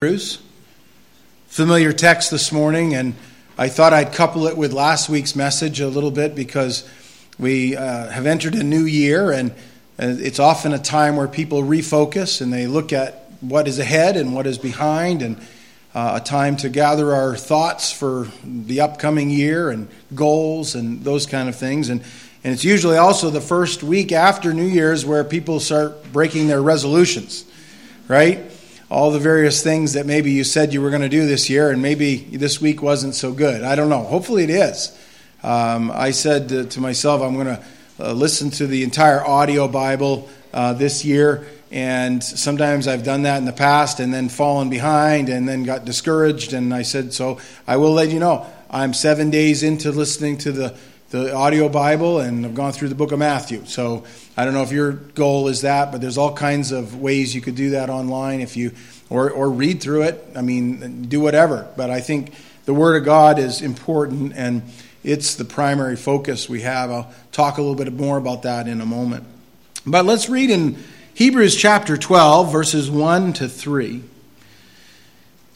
Hebrews. Familiar text this morning, and I thought I'd couple it with last week's message a little bit because we uh, have entered a new year, and it's often a time where people refocus and they look at what is ahead and what is behind, and uh, a time to gather our thoughts for the upcoming year and goals and those kind of things. And, and it's usually also the first week after New Year's where people start breaking their resolutions, right? All the various things that maybe you said you were going to do this year, and maybe this week wasn't so good. I don't know. Hopefully, it is. Um, I said to, to, myself, I'm going to uh, listen to the entire audio Bible uh, this year, and sometimes I've done that in the past and then fallen behind and then got discouraged. And I said, So I will let you know. I'm seven days into listening to the the audio Bible and I've gone through the book of Matthew. So I don't know if your goal is that, but there's all kinds of ways you could do that online if you or or read through it. I mean, do whatever. But I think the Word of God is important and it's the primary focus we have. I'll talk a little bit more about that in a moment. But let's read in Hebrews chapter 12, verses 1 to 3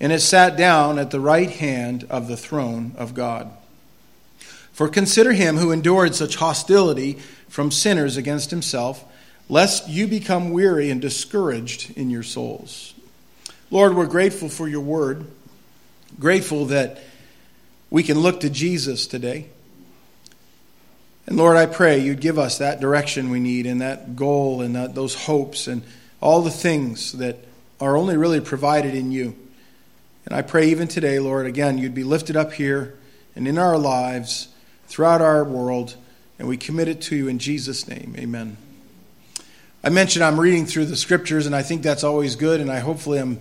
and has sat down at the right hand of the throne of God. For consider him who endured such hostility from sinners against himself, lest you become weary and discouraged in your souls. Lord, we're grateful for your word, grateful that we can look to Jesus today. And Lord, I pray you'd give us that direction we need and that goal and that, those hopes and all the things that are only really provided in you. And I pray even today, Lord, again, you'd be lifted up here and in our lives, throughout our world, and we commit it to you in Jesus' name. Amen. I mentioned I'm reading through the scriptures, and I think that's always good, and I hopefully I'm,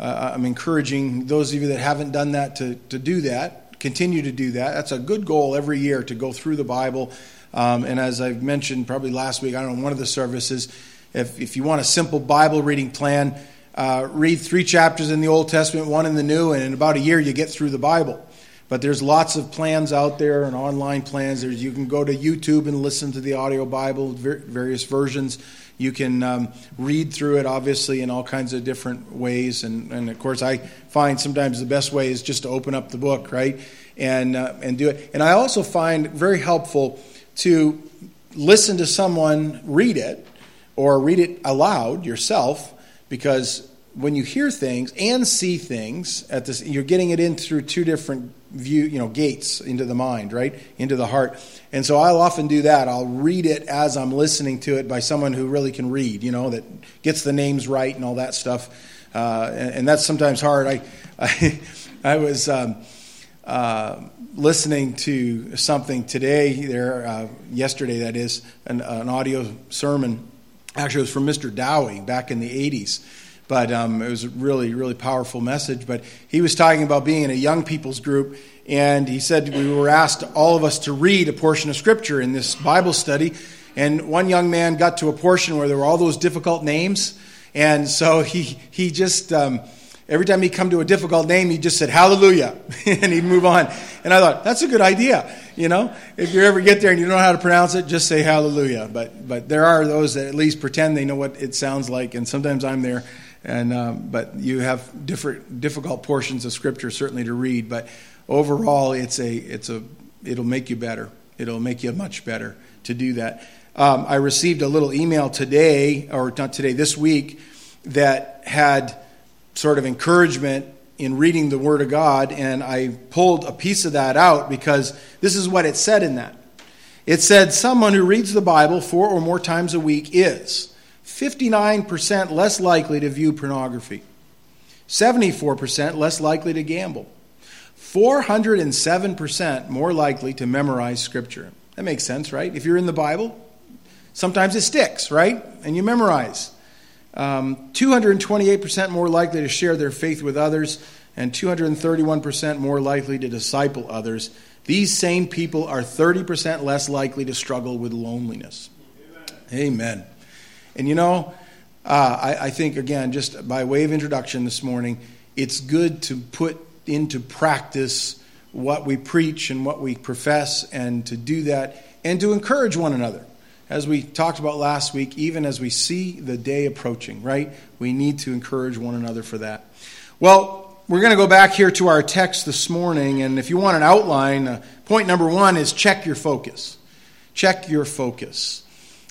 uh, I'm encouraging those of you that haven't done that to, to do that, continue to do that. That's a good goal every year to go through the Bible. Um, and as I've mentioned probably last week, I don't know, one of the services, if, if you want a simple Bible reading plan, uh, read three chapters in the Old Testament, one in the New, and in about a year you get through the Bible. But there's lots of plans out there and online plans. There's, you can go to YouTube and listen to the audio Bible, various versions. You can um, read through it, obviously, in all kinds of different ways. And, and, of course, I find sometimes the best way is just to open up the book, right? And, uh, and do it. And I also find very helpful to listen to someone read it or read it aloud yourself because when you hear things and see things at this you're getting it in through two different view you know gates into the mind right? Into the heart. And so i'll often do that. I'll read it as i'm listening to it by someone who really can read you know that gets the names right and all that stuff. Uh, and, and, that's sometimes hard. I i, I was um, uh, listening to something today there uh, yesterday that is an, an audio sermon Actually, it was from Mr. Dowie back in the 80s. But um, it was a really, really powerful message. But he was talking about being in a young people's group, and he said we were asked, all of us, to read a portion of Scripture in this Bible study. And one young man got to a portion where there were all those difficult names. And so he, he just. Um, Every time he'd come to a difficult name, he just said, Hallelujah, and he'd move on. And I thought, that's a good idea. You know, if you ever get there and you don't know how to pronounce it, just say Hallelujah. But, but there are those that at least pretend they know what it sounds like, and sometimes I'm there. And, um, but you have different, difficult portions of Scripture certainly to read. But overall, it's a, it's a, it'll make you better. It'll make you much better to do that. Um, I received a little email today, or not today, this week, that had sort of encouragement in reading the Word of God, and I pulled a piece of that out because this is what it said in that. It said, Someone who reads the Bible four or more times a week is 59% less likely to view pornography, 74% less likely to gamble, 407% more likely to memorize Scripture. That makes sense, right? If you're in the Bible, sometimes it sticks, right? And you memorize. Um, 228% more likely to share their faith with others, and 231% more likely to disciple others. These same people are 30% less likely to struggle with loneliness. Amen. Amen. And you know, uh, I, I think, again, just by way of introduction this morning, it's good to put into practice what we preach and what we profess, and to do that and to encourage one another. As we talked about last week, even as we see the day approaching, right? We need to encourage one another for that. Well, we're going to go back here to our text this morning, and if you want an outline, uh, point number one is check your focus. Check your focus.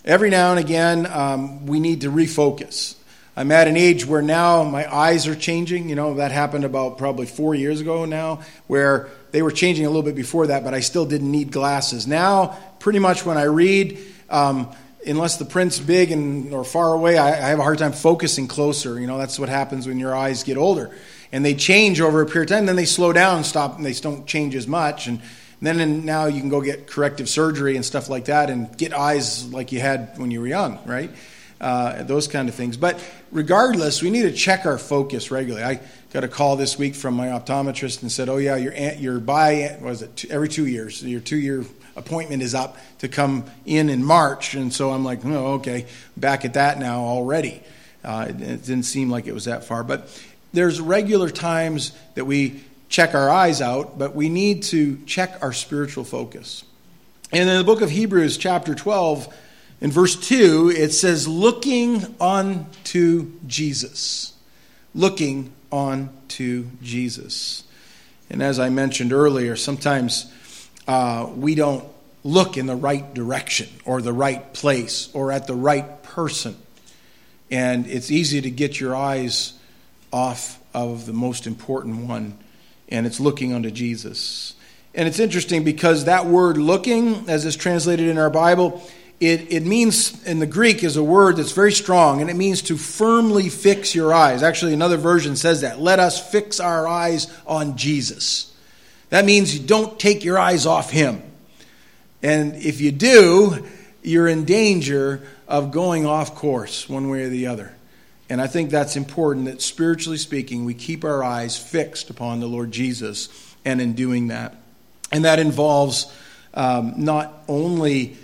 Every now and again, um, we need to refocus. I'm at an age where now my eyes are changing. You know, that happened about probably four years ago now, where they were changing a little bit before that, but I still didn't need glasses. Now, pretty much when I read, um, unless the print's big and or far away, I, I have a hard time focusing closer. You know, that's what happens when your eyes get older. And they change over a period of time, then they slow down and stop, and they don't change as much. And then and now you can go get corrective surgery and stuff like that and get eyes like you had when you were young, right? Uh, those kind of things. But regardless, we need to check our focus regularly. I got a call this week from my optometrist and said, "Oh yeah, your your by was it every two years? Your two year appointment is up to come in in March." And so I'm like, "Oh okay, back at that now already." Uh, it, it didn't seem like it was that far, but there's regular times that we check our eyes out, but we need to check our spiritual focus. And in the book of Hebrews, chapter 12, in verse 2, it says, looking unto Jesus. Looking unto Jesus. And as I mentioned earlier, sometimes uh, we don't look in the right direction or the right place or at the right person. And it's easy to get your eyes off of the most important one and it's looking unto Jesus. And it's interesting because that word looking, as is translated in our Bible, it, it means in the Greek is a word that's very strong, and it means to firmly fix your eyes. Actually, another version says that. Let us fix our eyes on Jesus. That means you don't take your eyes off him. And if you do, you're in danger of going off course one way or the other. And I think that's important that spiritually speaking, we keep our eyes fixed upon the Lord Jesus, and in doing that. And that involves um, not only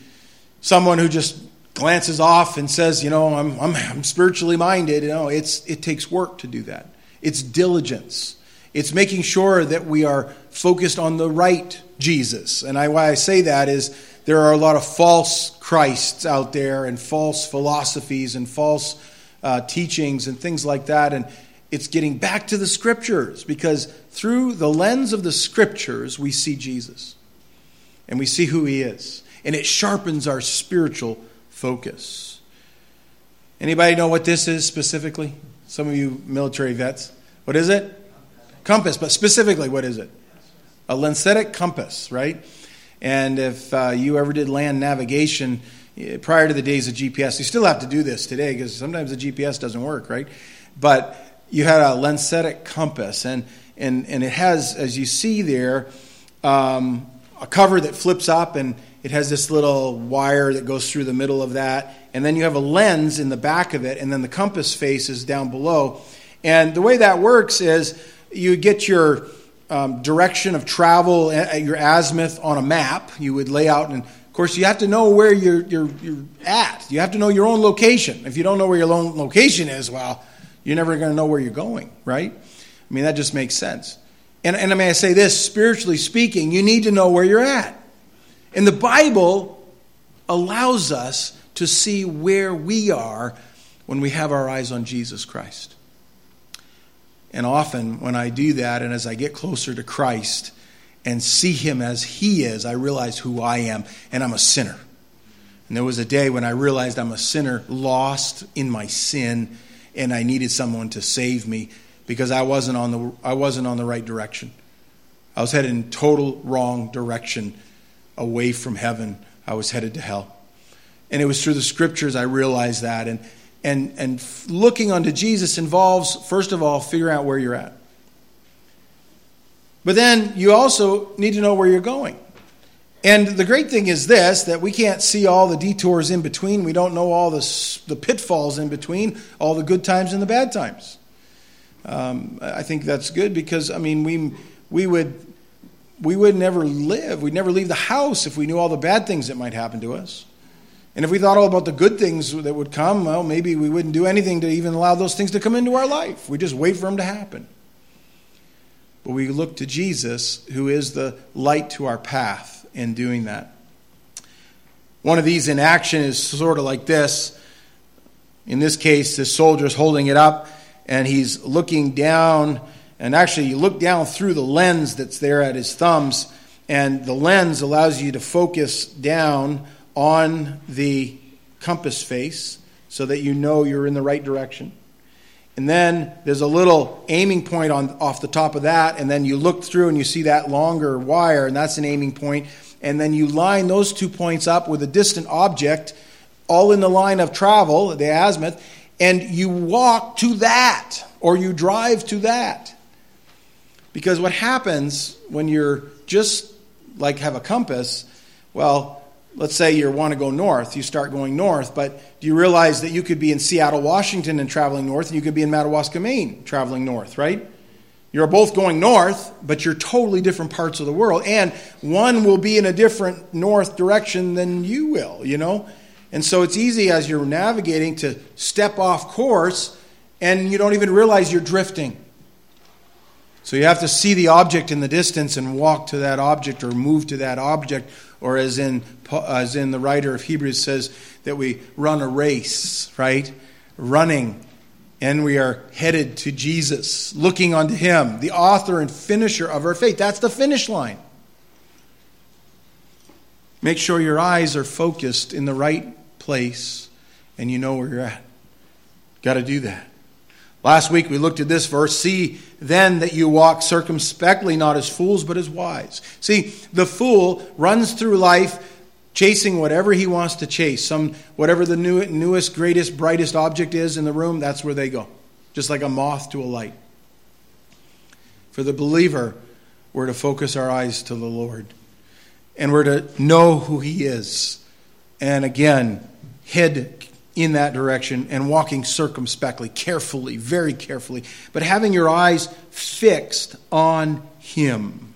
someone who just glances off and says, you know, I'm, I'm, I'm spiritually minded. You know, it's, it takes work to do that. It's diligence. It's making sure that we are focused on the right Jesus. And I, why I say that is there are a lot of false Christs out there and false philosophies and false uh, teachings and things like that. And it's getting back to the scriptures because through the lens of the scriptures, we see Jesus and we see who he is. And it sharpens our spiritual focus. Anybody know what this is specifically? Some of you military vets. What is it? Compass, but specifically, what is it? A lensatic compass, right? And if uh, you ever did land navigation, prior to the days of GPS. You still have to do this today because sometimes the GPS doesn't work, right? But you had a lensatic compass, and, and, and it has, as you see there, um, a cover that flips up, and it has this little wire that goes through the middle of that. And then you have a lens in the back of it, and then the compass face is down below. And the way that works is you get your um, direction of travel, your azimuth on a map. You would lay out and of course, you have to know where you're, you're, you're at. You have to know your own location. If you don't know where your own location is, well, you're never going to know where you're going, right? I mean, that just makes sense. And, and I may I say this, spiritually speaking, you need to know where you're at. And the Bible allows us to see where we are when we have our eyes on Jesus Christ. And often when I do that, and as I get closer to Christ, and see him as he is, I realize who I am, and I'm a sinner. And there was a day when I realized I'm a sinner, lost in my sin, and I needed someone to save me because I wasn't on the, I wasn't on the right direction. I was headed in total wrong direction away from heaven. I was headed to hell. And it was through the scriptures I realized that. And, and, and looking unto Jesus involves, first of all, figuring out where you're at. But then you also need to know where you're going. And the great thing is this that we can't see all the detours in between. We don't know all the, the pitfalls in between, all the good times and the bad times. Um, I think that's good because I mean we we would we would never live. We'd never leave the house if we knew all the bad things that might happen to us. And if we thought all about the good things that would come, well, maybe we wouldn't do anything to even allow those things to come into our life. We just wait for them to happen. But we look to Jesus, who is the light to our path in doing that. One of these in action is sort of like this. In this case, the soldier's holding it up and he's looking down. And actually, you look down through the lens that's there at his thumbs, and the lens allows you to focus down on the compass face so that you know you're in the right direction. And then there's a little aiming point on, off the top of that, and then you look through and you see that longer wire, and that's an aiming point. And then you line those two points up with a distant object, all in the line of travel, the azimuth, and you walk to that, or you drive to that. Because what happens when you're just like have a compass, well, let's say you want to go north, you start going north, but do you realize that you could be in Seattle, Washington and traveling north, and you could be in Madawaska, Maine traveling north, right? You're both going north, but you're totally different parts of the world, and one will be in a different north direction than you will, you know? And so it's easy as you're navigating to step off course and you don't even realize you're drifting. So you have to see the object in the distance and walk to that object or move to that object or as in, as in the writer of Hebrews says, that we run a race, right? Running, and we are headed to Jesus, looking unto Him, the author and finisher of our faith. That's the finish line. Make sure your eyes are focused in the right place and you know where you're at. Got to do that. Last week we looked at this verse. See then that you walk circumspectly, not as fools, but as wise. See, the fool runs through life chasing whatever he wants to chase. Some whatever the new, newest, greatest, brightest object is in the room, that's where they go. Just like a moth to a light. For the believer, we're to focus our eyes to the Lord. And we're to know who he is. And again, head in that direction and walking circumspectly, carefully, very carefully, but having your eyes fixed on Him.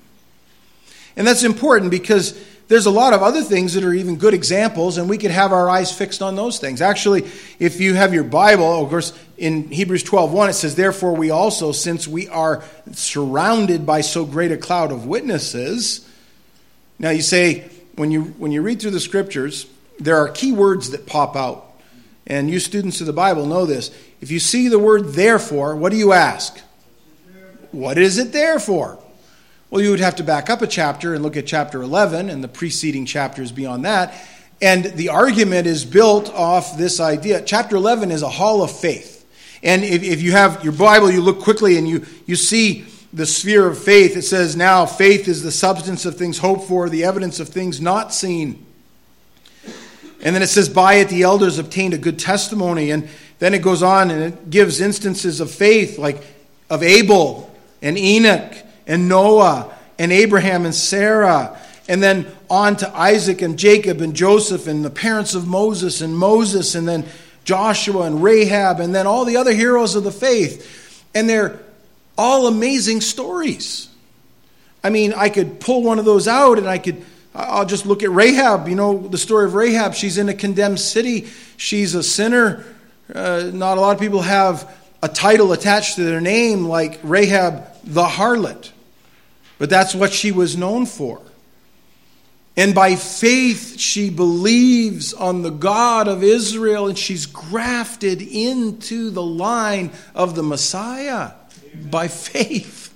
And that's important because there's a lot of other things that are even good examples, and we could have our eyes fixed on those things. Actually, if you have your Bible, of course, in Hebrews 12:1 it says, "Therefore we also, since we are surrounded by so great a cloud of witnesses." Now you say, when you when you read through the scriptures, there are key words that pop out. And you students of the Bible know this. If you see the word therefore, what do you ask? What is it there for? Well, you would have to back up a chapter and look at chapter 11 and the preceding chapters beyond that. And the argument is built off this idea. Chapter 11 is a hall of faith. And if, if you have your Bible, you look quickly and you, you see the sphere of faith. It says, Now faith is the substance of things hoped for, the evidence of things not seen. And then it says, By it the elders obtained a good testimony. And then it goes on and it gives instances of faith, like of Abel and Enoch and Noah and Abraham and Sarah. And then on to Isaac and Jacob and Joseph and the parents of Moses and Moses and then Joshua and Rahab and then all the other heroes of the faith. And they're all amazing stories. I mean, I could pull one of those out and I could I'll just look at Rahab. You know the story of Rahab. She's in a condemned city. She's a sinner. Uh, not a lot of people have a title attached to their name like Rahab the harlot. But that's what she was known for. And by faith, she believes on the God of Israel and she's grafted into the line of the Messiah by faith.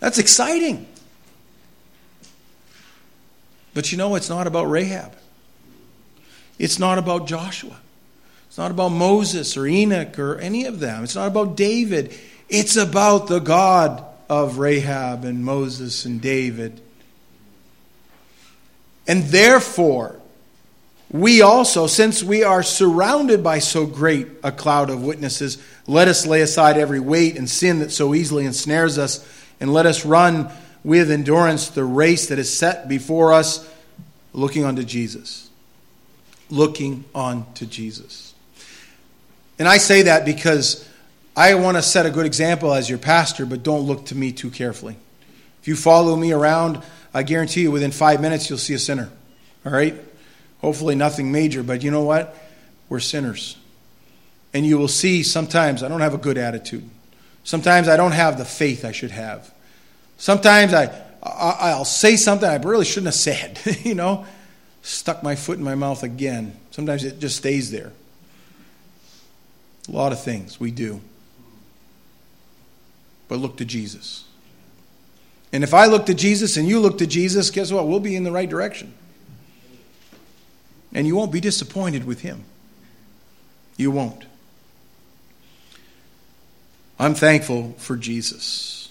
That's exciting. But you know, it's not about Rahab. It's not about Joshua. It's not about Moses or Enoch or any of them. It's not about David. It's about the God of Rahab and Moses and David. And therefore, we also, since we are surrounded by so great a cloud of witnesses, let us lay aside every weight and sin that so easily ensnares us, and let us run with endurance the race that is set before us, looking unto Jesus. Looking on to Jesus. And I say that because I want to set a good example as your pastor, but don't look to me too carefully. If you follow me around, I guarantee you within five minutes you'll see a sinner. All right? Hopefully nothing major, but you know what? We're sinners. And you will see sometimes I don't have a good attitude. Sometimes I don't have the faith I should have. Sometimes I, I will say something I really shouldn't have said. you know, stuck my foot in my mouth again. Sometimes it just stays there. A lot of things we do. But look to Jesus. And if I look to Jesus and you look to Jesus, guess what? We'll be in the right direction. And you won't be disappointed with him. You won't. I'm thankful for Jesus.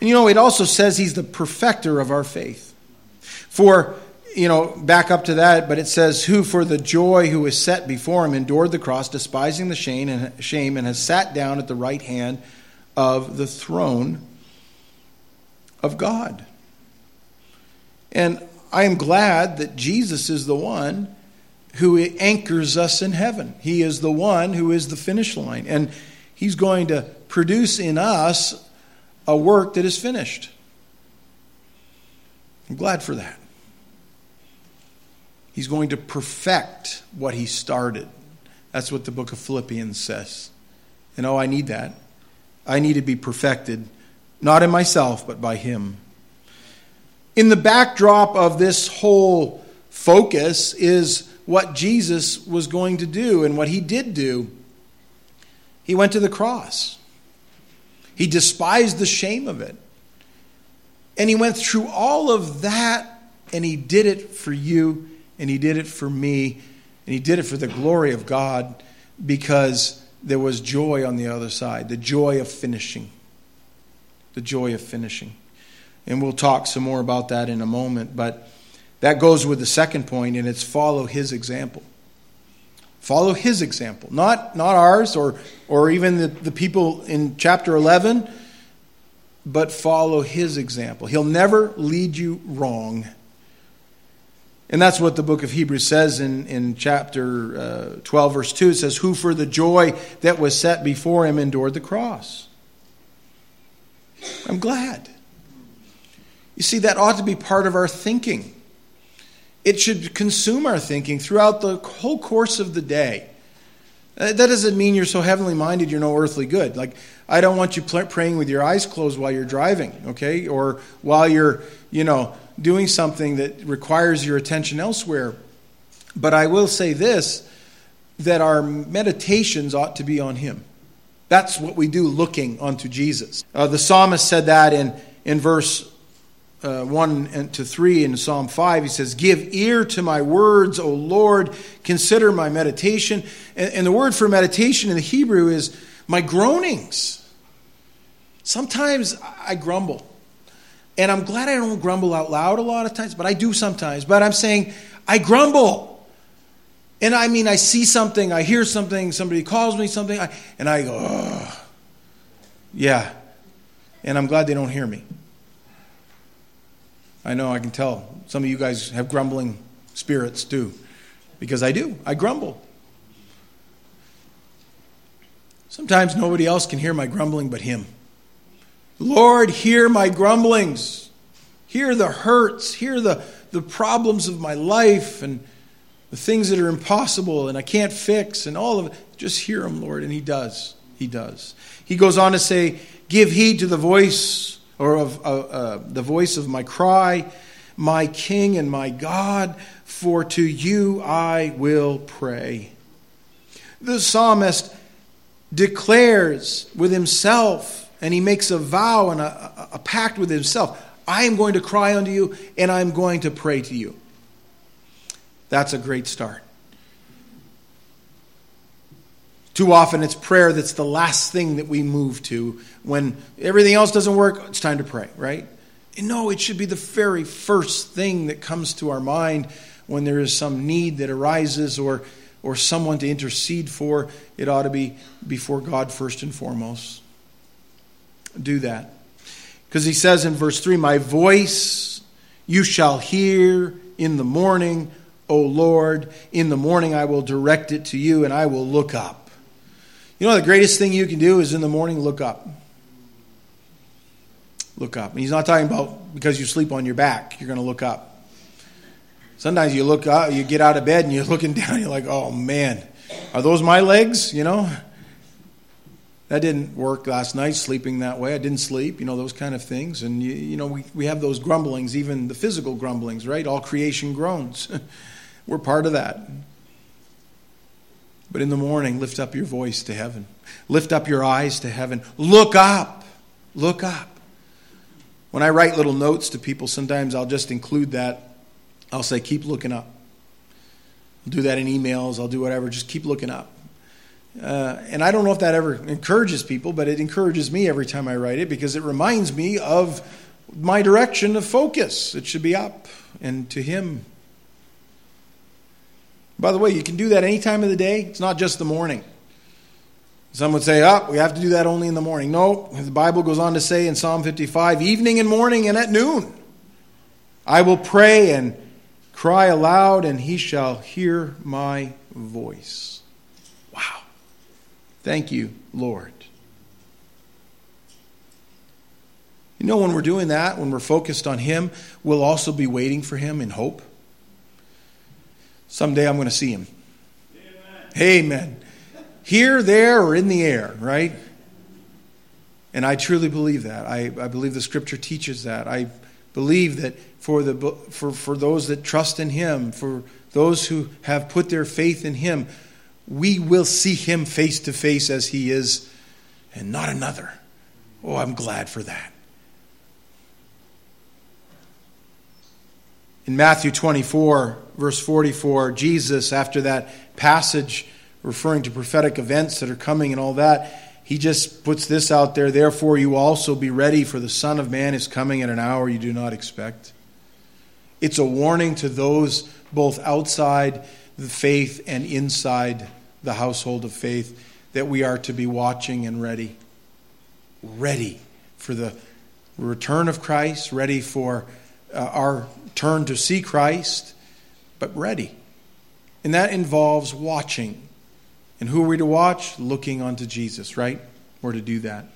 And you know, it also says he's the perfecter of our faith. For, you know, back up to that, but it says, Who for the joy who was set before him endured the cross, despising the shame and, shame, and has sat down at the right hand of the throne of God. And I am glad that Jesus is the one who anchors us in heaven. He is the one who is the finish line. And He's going to produce in us a work that is finished. I'm glad for that. He's going to perfect what He started. That's what the book of Philippians says. And oh, I need that. I need to be perfected, not in myself, but by Him. In the backdrop of this whole focus is what Jesus was going to do and what he did do. He went to the cross. He despised the shame of it. And he went through all of that and he did it for you and he did it for me and he did it for the glory of God because there was joy on the other side the joy of finishing. The joy of finishing. And we'll talk some more about that in a moment. But that goes with the second point, and it's follow his example. Follow his example, not, not ours or, or even the, the people in chapter 11, but follow his example. He'll never lead you wrong. And that's what the book of Hebrews says in, in chapter uh, 12, verse 2. It says, Who for the joy that was set before him endured the cross. I'm glad. You see, that ought to be part of our thinking. It should consume our thinking throughout the whole course of the day. Uh, that doesn't mean you're so heavenly minded you're no earthly good. Like, I don't want you praying with your eyes closed while you're driving, okay? Or while you're, you know, doing something that requires your attention elsewhere. But I will say this that our meditations ought to be on Him. That's what we do looking unto Jesus. Uh, the psalmist said that in, in verse uh, 1 to 3 in Psalm 5, he says, Give ear to my words, O Lord, consider my meditation. And, and the word for meditation in the Hebrew is my groanings. Sometimes I grumble. And I'm glad I don't grumble out loud a lot of times, but I do sometimes. But I'm saying, I grumble. And I mean, I see something, I hear something, somebody calls me something, and I go, oh, yeah. And I'm glad they don't hear me. I know I can tell. Some of you guys have grumbling spirits too, because I do. I grumble. Sometimes nobody else can hear my grumbling but Him. Lord, hear my grumblings. Hear the hurts. Hear the, the problems of my life and the things that are impossible and I can't fix and all of it. Just hear Him, Lord. And He does. He does. He goes on to say, Give heed to the voice or of uh, uh, the voice of my cry, my King and my God, for to you I will pray. The psalmist declares with himself, and he makes a vow and a, a pact with himself I am going to cry unto you, and I'm going to pray to you. That's a great start. Too often it's prayer that's the last thing that we move to. When everything else doesn't work, it's time to pray, right? And no, it should be the very first thing that comes to our mind when there is some need that arises or, or someone to intercede for. It ought to be before God first and foremost. Do that. Because he says in verse 3 My voice you shall hear in the morning, O Lord. In the morning I will direct it to you and I will look up. You know, the greatest thing you can do is in the morning look up. Look up. And he's not talking about because you sleep on your back, you're going to look up. Sometimes you look up, you get out of bed and you're looking down, you're like, oh man, are those my legs? You know? That didn't work last night, sleeping that way. I didn't sleep, you know, those kind of things. And, you, you know, we, we have those grumblings, even the physical grumblings, right? All creation groans. We're part of that. But in the morning, lift up your voice to heaven. Lift up your eyes to heaven. Look up. Look up. When I write little notes to people, sometimes I'll just include that. I'll say, keep looking up. I'll do that in emails, I'll do whatever. Just keep looking up. Uh, and I don't know if that ever encourages people, but it encourages me every time I write it because it reminds me of my direction of focus. It should be up and to Him. By the way, you can do that any time of the day. It's not just the morning. Some would say, oh, we have to do that only in the morning. No, the Bible goes on to say in Psalm 55 evening and morning and at noon. I will pray and cry aloud, and he shall hear my voice. Wow. Thank you, Lord. You know, when we're doing that, when we're focused on Him, we'll also be waiting for Him in hope. Someday I'm going to see Him. Amen. Amen. Here, there, or in the air, right? And I truly believe that. I, I believe the Scripture teaches that. I believe that for, the, for, for those that trust in Him, for those who have put their faith in Him, we will see him face to face as he is and not another. Oh, I'm glad for that. In Matthew 24, verse 44, Jesus, after that passage referring to prophetic events that are coming and all that, he just puts this out there. Therefore, you also be ready, for the Son of Man is coming at an hour you do not expect. It's a warning to those both outside the faith and inside the household of faith that we are to be watching and ready. Ready for the return of Christ, ready for uh, our turn to see Christ, but ready. And that involves watching. And who are we to watch? Looking unto Jesus, right? We're to do that.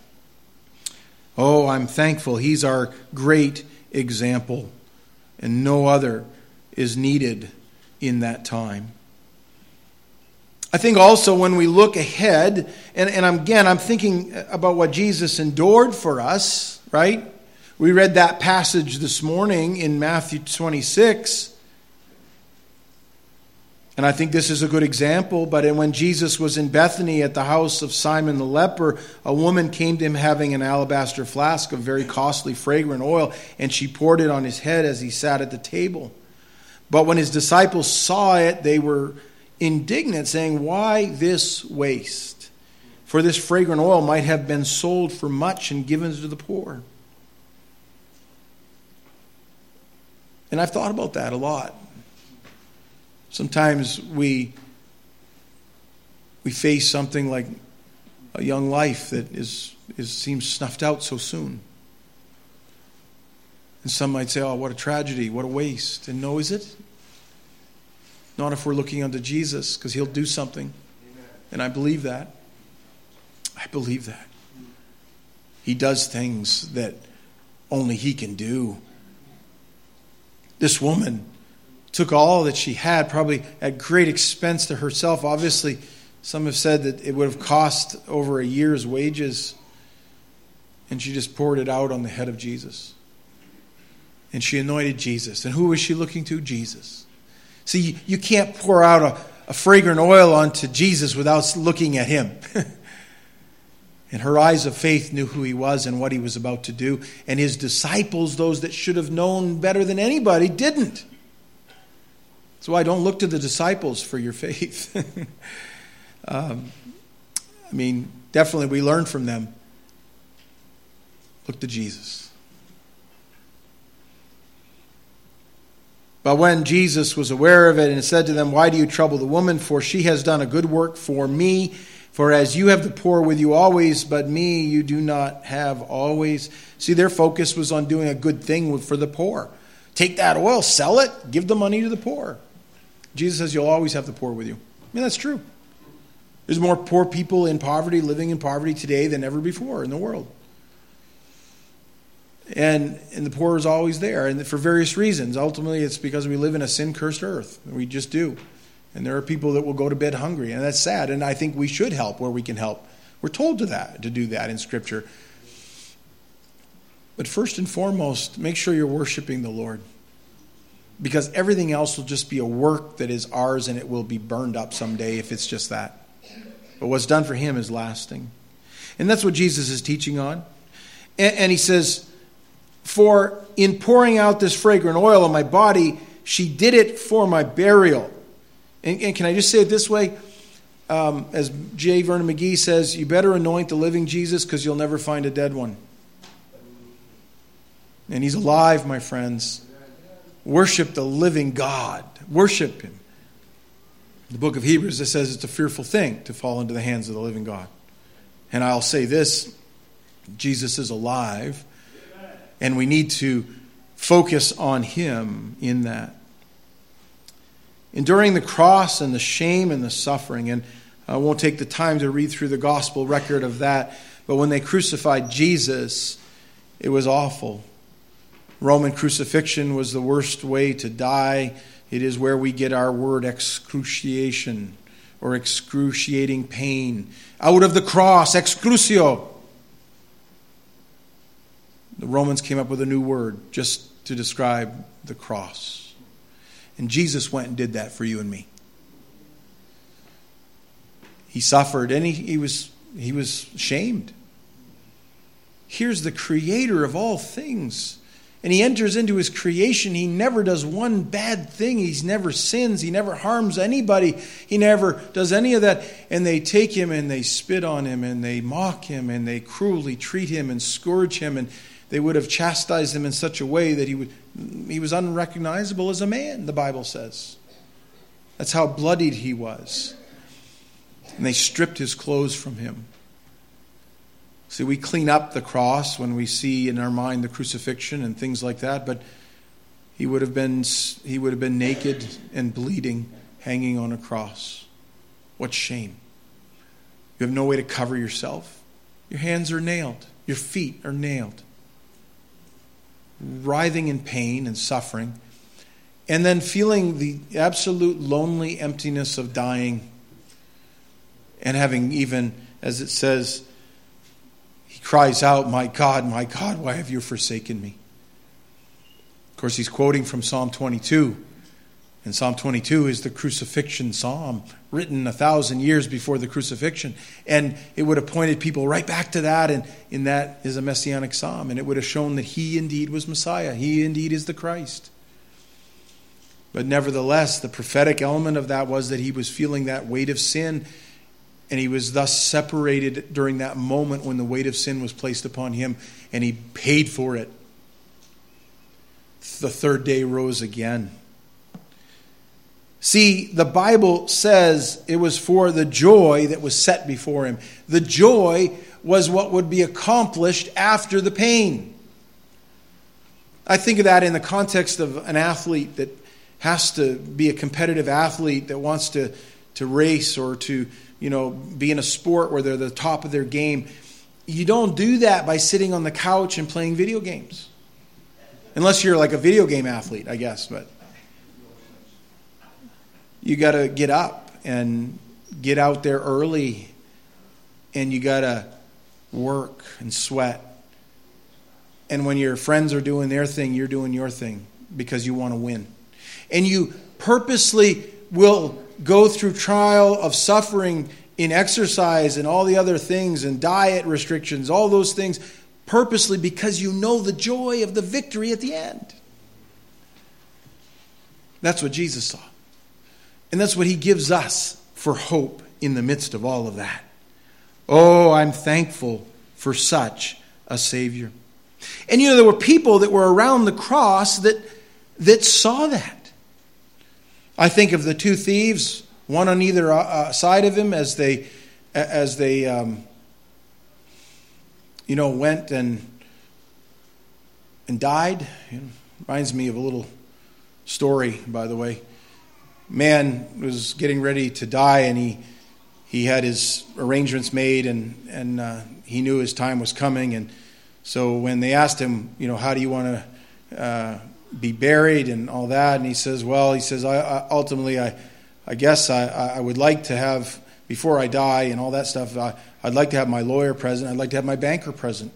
Oh, I'm thankful. He's our great example, and no other is needed in that time. I think also when we look ahead, and, and again, I'm thinking about what Jesus endured for us, right? We read that passage this morning in Matthew 26. And I think this is a good example. But when Jesus was in Bethany at the house of Simon the leper, a woman came to him having an alabaster flask of very costly, fragrant oil, and she poured it on his head as he sat at the table. But when his disciples saw it, they were indignant, saying, Why this waste? For this fragrant oil might have been sold for much and given to the poor. And I've thought about that a lot. Sometimes we we face something like a young life that is, is seems snuffed out so soon. And some might say, oh, what a tragedy, what a waste. And no, is it? Not if we're looking unto Jesus, because he'll do something. Amen. And I believe that. I believe that. He does things that only he can do. This woman took all that she had, probably at great expense to herself. Obviously, some have said that it would have cost over a year's wages. And she just poured it out on the head of Jesus. And she anointed Jesus. And who was she looking to? Jesus. See, you can't pour out a, a fragrant oil onto Jesus without looking at him. and her eyes of faith knew who he was and what he was about to do. And his disciples, those that should have known better than anybody, didn't. So I don't look to the disciples for your faith. um, I mean, definitely we learn from them. Look to Jesus. But when Jesus was aware of it and said to them, Why do you trouble the woman? For she has done a good work for me. For as you have the poor with you always, but me you do not have always. See, their focus was on doing a good thing for the poor. Take that oil, sell it, give the money to the poor. Jesus says, You'll always have the poor with you. I mean, that's true. There's more poor people in poverty, living in poverty today than ever before in the world. And, and the poor is always there, and for various reasons. Ultimately, it's because we live in a sin cursed earth. We just do. And there are people that will go to bed hungry, and that's sad. And I think we should help where we can help. We're told to that to do that in Scripture. But first and foremost, make sure you're worshiping the Lord. Because everything else will just be a work that is ours and it will be burned up someday if it's just that. But what's done for him is lasting. And that's what Jesus is teaching on. And, and he says, For in pouring out this fragrant oil on my body, she did it for my burial. And, and can I just say it this way? Um, as J. Vernon McGee says, you better anoint the living Jesus because you'll never find a dead one. And he's alive, my friends. Worship the living God. Worship him. The book of Hebrews it says it's a fearful thing to fall into the hands of the living God. And I'll say this Jesus is alive, and we need to focus on him in that. Enduring the cross and the shame and the suffering, and I won't take the time to read through the gospel record of that, but when they crucified Jesus, it was awful. Roman crucifixion was the worst way to die. It is where we get our word excruciation or excruciating pain. Out of the cross, excrucio. The Romans came up with a new word just to describe the cross. And Jesus went and did that for you and me. He suffered and he, he was he was shamed. Here's the creator of all things and he enters into his creation. He never does one bad thing. He never sins. He never harms anybody. He never does any of that. And they take him and they spit on him and they mock him and they cruelly treat him and scourge him. And they would have chastised him in such a way that he, would, he was unrecognizable as a man, the Bible says. That's how bloodied he was. And they stripped his clothes from him. See, we clean up the cross when we see in our mind the crucifixion and things like that, but he would have been, he would have been naked and bleeding, hanging on a cross. What shame. You have no way to cover yourself. Your hands are nailed, your feet are nailed. Writhing in pain and suffering, and then feeling the absolute lonely emptiness of dying, and having even, as it says, cries out, My God, my God, why have you forsaken me? Of course, he's quoting from Psalm 22. And Psalm 22 is the crucifixion psalm, written a thousand years before the crucifixion. And it would have pointed people right back to that, and in that is a messianic psalm. And it would have shown that he indeed was Messiah, he indeed is the Christ. But nevertheless, the prophetic element of that was that he was feeling that weight of sin and he was thus separated during that moment when the weight of sin was placed upon him, and he paid for it. The third day rose again. See, the Bible says it was for the joy that was set before him. The joy was what would be accomplished after the pain. I think of that in the context of an athlete that has to be a competitive athlete that wants to, to race or to you know, be in a sport where they're the top of their game. You don't do that by sitting on the couch and playing video games. Unless you're like a video game athlete, I guess, but you got to get up and get out there early and you got to work and sweat. And when your friends are doing their thing, you're doing your thing because you want to win. And you purposely will go through trial of suffering in exercise and all the other things and diet restrictions, all those things, purposely because you know the joy of the victory at the end. That's what Jesus saw. And that's what he gives us for hope in the midst of all of that. Oh, I'm thankful for such a Savior. And you know, there were people that were around the cross that, that saw that. I think of the two thieves, one on either uh, uh, side of him, as they, as they, um, you know, went and and died. reminds me of a little story, by the way. Man was getting ready to die, and he he had his arrangements made, and and uh, he knew his time was coming. And so when they asked him, you know, how do you want to uh, be buried and all that, and he says, well, he says, I, I ultimately, I, I guess I, I would like to have before I die and all that stuff. I, I'd like to have my lawyer present. I'd like to have my banker present.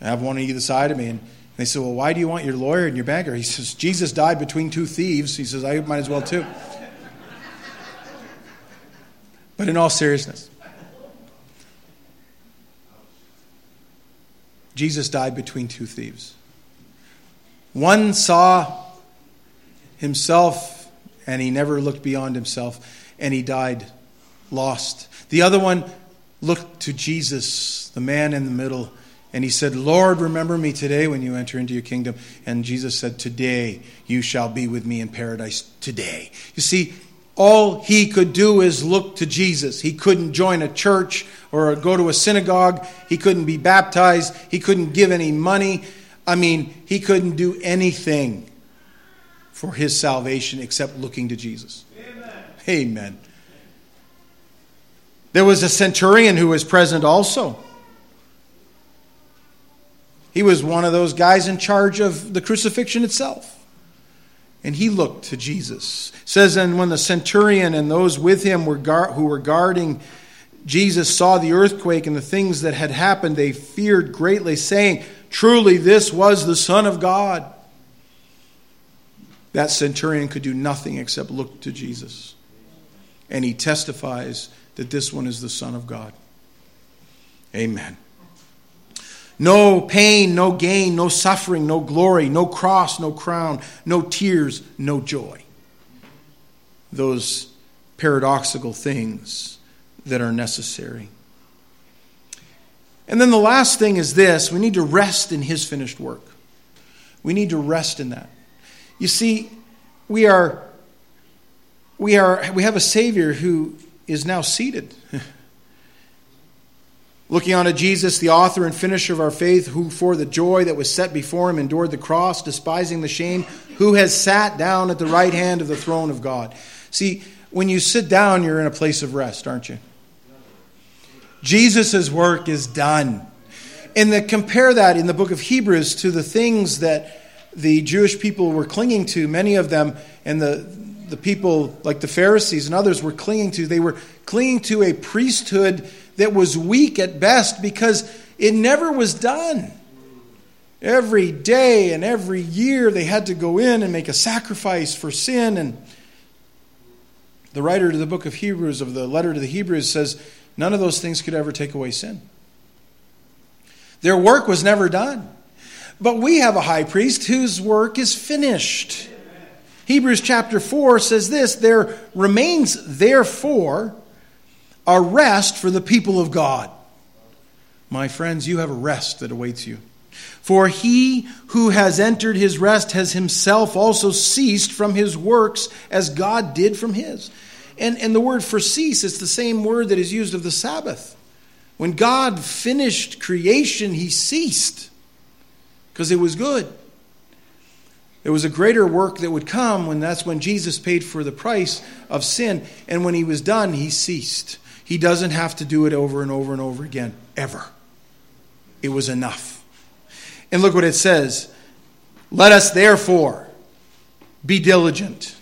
I have one on either side of me. And they said, Well, why do you want your lawyer and your banker? He says, Jesus died between two thieves. He says, I might as well too. But in all seriousness, Jesus died between two thieves. One saw himself and he never looked beyond himself and he died lost. The other one looked to Jesus, the man in the middle, and he said, Lord, remember me today when you enter into your kingdom. And Jesus said, Today you shall be with me in paradise. Today. You see, all he could do is look to Jesus. He couldn't join a church or go to a synagogue. He couldn't be baptized. He couldn't give any money. I mean, he couldn't do anything for his salvation except looking to Jesus. Amen. Amen. There was a centurion who was present also. He was one of those guys in charge of the crucifixion itself. And he looked to Jesus. It says, and when the centurion and those with him were who were guarding Jesus saw the earthquake and the things that had happened, they feared greatly, saying, Truly, this was the Son of God. That centurion could do nothing except look to Jesus. And he testifies that this one is the Son of God. Amen. No pain, no gain, no suffering, no glory, no cross, no crown, no tears, no joy. Those paradoxical things that are necessary. And then the last thing is this we need to rest in His finished work. We need to rest in that. You see, we are. We, are, we have a Savior who is now seated Looking unto Jesus, the author and finisher of our faith, who for the joy that was set before him endured the cross, despising the shame, who has sat down at the right hand of the throne of God. See, when you sit down, you're in a place of rest, aren't you? Jesus' work is done. And the, compare that in the book of Hebrews to the things that the Jewish people were clinging to, many of them, and the, the people like the Pharisees and others were clinging to. They were clinging to a priesthood that was weak at best because it never was done. Every day and every year they had to go in and make a sacrifice for sin. And the writer to the book of Hebrews, of the letter to the Hebrews, says none of those things could ever take away sin. Their work was never done. But we have a high priest whose work is finished. Hebrews chapter 4 says this There remains therefore a rest for the people of God. My friends, you have a rest that awaits you. For he who has entered his rest has himself also ceased from his works as God did from his. And, and the word for cease is the same word that is used of the Sabbath. When God finished creation, he ceased because it was good. There was a greater work that would come when that's when Jesus paid for the price of sin. And when he was done, he ceased. He doesn't have to do it over and over and over again, ever. It was enough. And look what it says Let us therefore be diligent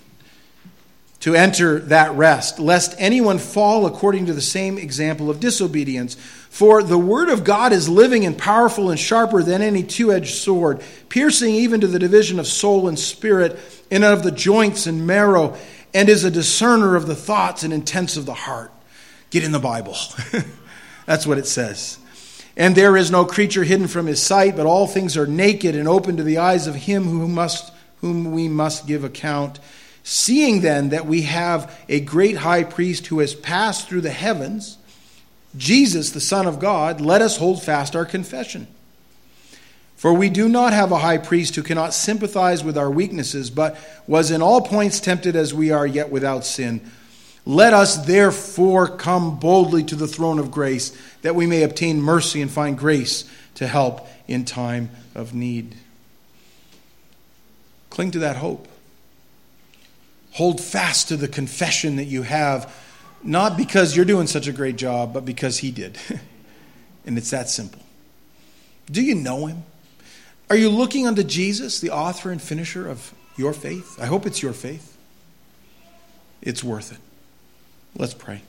to enter that rest, lest anyone fall according to the same example of disobedience. For the word of God is living and powerful and sharper than any two edged sword, piercing even to the division of soul and spirit, and of the joints and marrow, and is a discerner of the thoughts and intents of the heart. Get in the Bible. That's what it says. And there is no creature hidden from his sight, but all things are naked and open to the eyes of him who must, whom we must give account. Seeing then that we have a great high priest who has passed through the heavens, Jesus, the Son of God, let us hold fast our confession. For we do not have a high priest who cannot sympathize with our weaknesses, but was in all points tempted as we are, yet without sin. Let us therefore come boldly to the throne of grace, that we may obtain mercy and find grace to help in time of need. Cling to that hope. Hold fast to the confession that you have Not because you're doing such a great job, but because He did. and it's that simple. Do you know Him? Are you looking unto Jesus, the author and finisher of your faith? I hope it's your faith. It's worth it. Let's pray.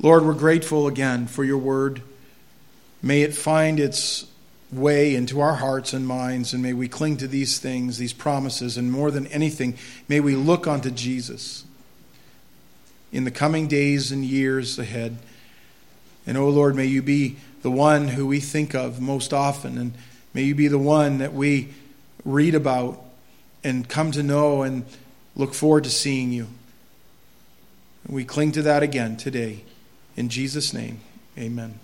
Lord, we're grateful again for your word. May it find its way into our hearts and minds, and may we cling to these things, these promises, and more than anything, may we look unto Jesus in the coming days and years ahead. And, oh Lord, may you be the one who we think of most often, and may you be the one that we read about and come to know and look forward to seeing you. We cling to that again today. In Jesus' name, amen.